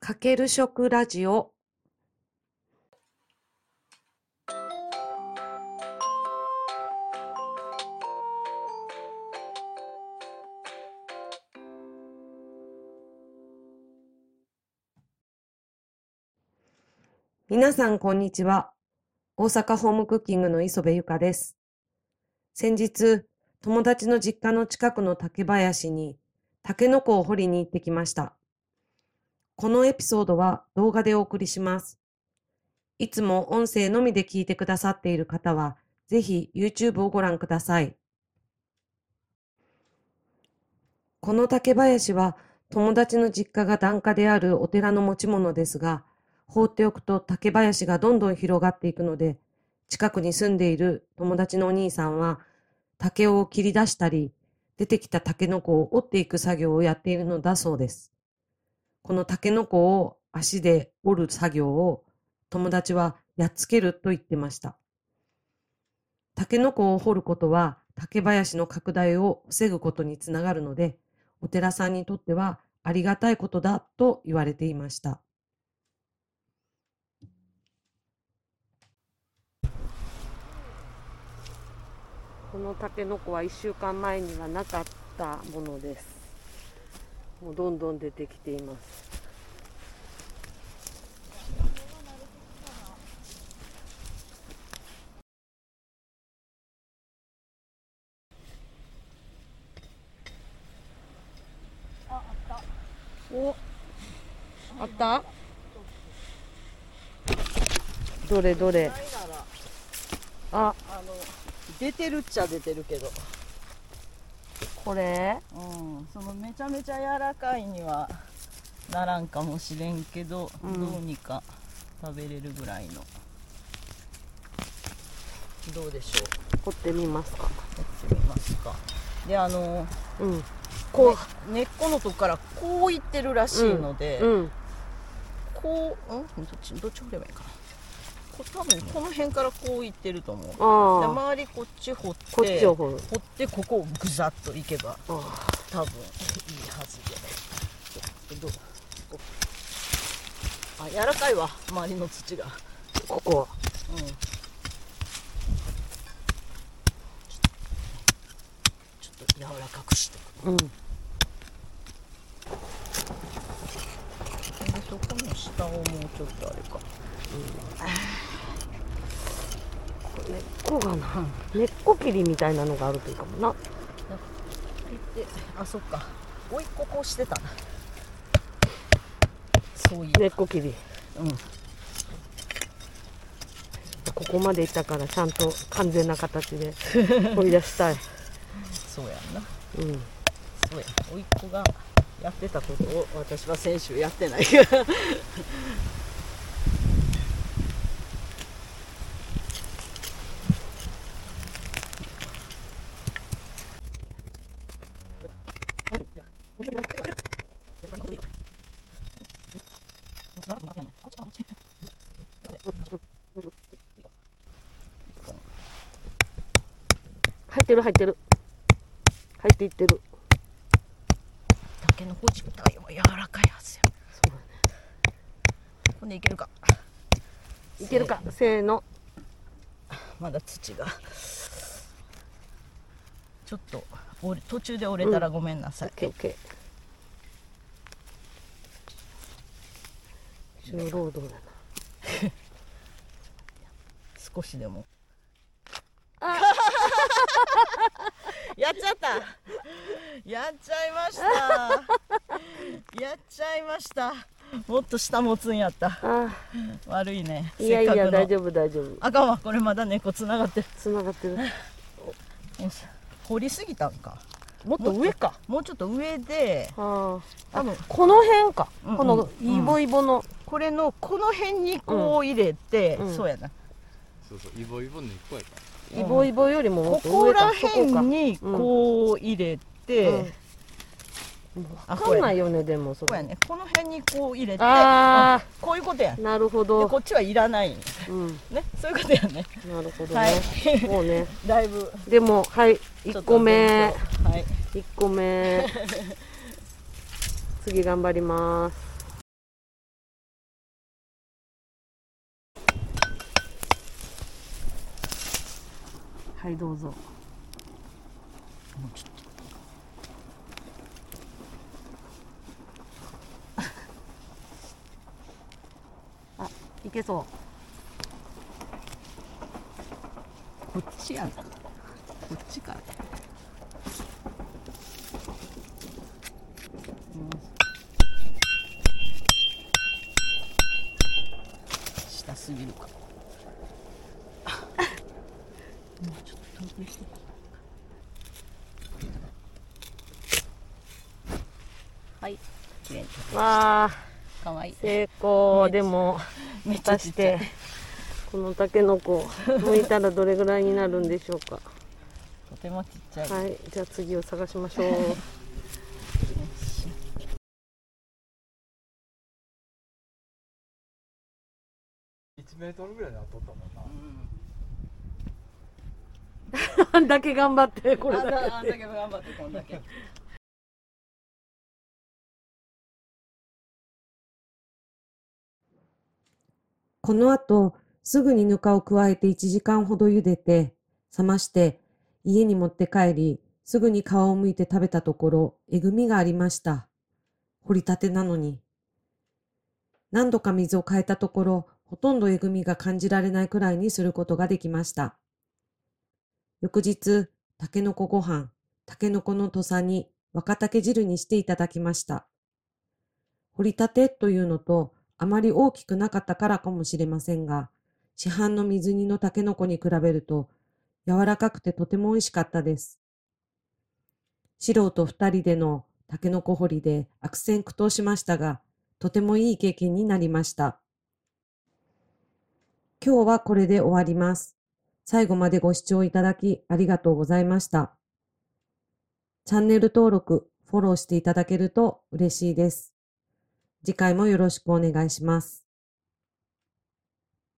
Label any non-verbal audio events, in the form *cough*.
かける食ラジオ皆さんこんにちは。大阪ホームクッキングの磯部ゆかです。先日、友達の実家の近くの竹林にタケノコを掘りに行ってきました。このエピソードは動画でお送りします。いつも音声のみで聞いてくださっている方は、ぜひ YouTube をご覧ください。この竹林は友達の実家が檀家であるお寺の持ち物ですが、放っておくと竹林がどんどん広がっていくので、近くに住んでいる友達のお兄さんは、竹を切り出したり、出てきたタケノコを折っていく作業をやっているのだそうです。このタケノコを足で折る作業を友達はやっつけると言ってました。タケノコを掘ることは竹林の拡大を防ぐことにつながるので、お寺さんにとってはありがたいことだと言われていました。このタケノコは1週間前にはなかったものです。もうどんどん出てきています。お、あった？どれどれ？あ、あの出てるっちゃ出てるけど、これ。うん、そのめちゃめちゃ柔らかいにはならんかもしれんけど、うん。どうにか食べれるぐらいの。どうでしょう？掘ってみますか。やってみますか。であのうん。こう根っこのとこからこういってるらしいので、うん。こううん？どっちどっち掘ればいいかな？多分この辺からこういってると思う。で。周りこっち掘ってこっちを掘る。掘ってここをぐざっといけばあ多分いいはずでどうこあ柔らかいわ周りの土が。ここは。うん。ちょっと柔らかくしてうん。でそこの下をもうちょっとあれか根っこがな。根っこ切りみたいなのがあるといいかもな。であそっかおいっここうしてたなそうい根うっこ切り。うんここまでいったからちゃんと完全な形で *laughs* 掘り出したい。そうやんなうん。そうやおいっ子がやってたことを私は先週やってないから入ってる入ってる。入っていってる。タケノコ自体は柔らかいはずやそうだね。ほんでいけるかいけるか。せーの。まだ土がちょっと途中で折れたらごめんなさい、オッケーオッケー。重労働だな。*laughs* 少しでも。あ。*laughs* やっちゃった。やっちゃいました。*laughs* やっちゃいました。もっと下持つんやった。あ。悪いね。いやいや、大丈夫大丈夫。あかんわ。これまだ猫つながってる。つながってる。よし掘りすぎたんかもっと上か。もうちょっと上であ多分あ。この辺か。うんうんこのイボイボの。これのこの辺にこう入れて、うんそうやなそうそう、イボイボ根っこやかイボイボよりももこっと上か。ここか。辺にこう入れて、わかんないよねでもそこやねこの辺にこう入れてあこういうことや。なるほど。こっちはいらない、うん、ねそういうことやね。なるほどね、はい、もうね。*laughs* だいぶ。でもはい一個目。はい。一個目。*laughs* 次頑張ります。はいどうぞ。もうちょっと。いけそう。こっちやな。こっちか。ら下すぎるか。もうちょっと遠くにして。はい。わあかわい。い成功。でもめっち果たしてこのたけのこ剥いたらどれぐらいになるんでしょうか？とてもちっちゃい、はいじゃあ次を探しましょう。1メートルぐらいで取ったもんな。*laughs* あんだけ頑張ってこれだけ。だあんだけ頑張ってこんだけこの後、すぐにぬかを加えて1時間ほど茹でて、冷まして、家に持って帰り、すぐに皮を剥いて食べたところ、えぐみがありました。掘りたてなのに。何度か水を変えたところ、ほとんどえぐみが感じられないくらいにすることができました。翌日、たけのこご飯、たけのこの土佐煮、若竹汁にしていただきました。掘りたてというのと、あまり大きくなかったからかもしれませんが、市販の水煮のたけのこに比べると、柔らかくてとても美味しかったです。素人二人でのたけのこ掘りで悪戦苦闘しましたが、とてもいい経験になりました。今日はこれで終わります。最後までご視聴いただきありがとうございました。チャンネル登録、フォローしていただけると嬉しいです。次回もよろしくお願いします。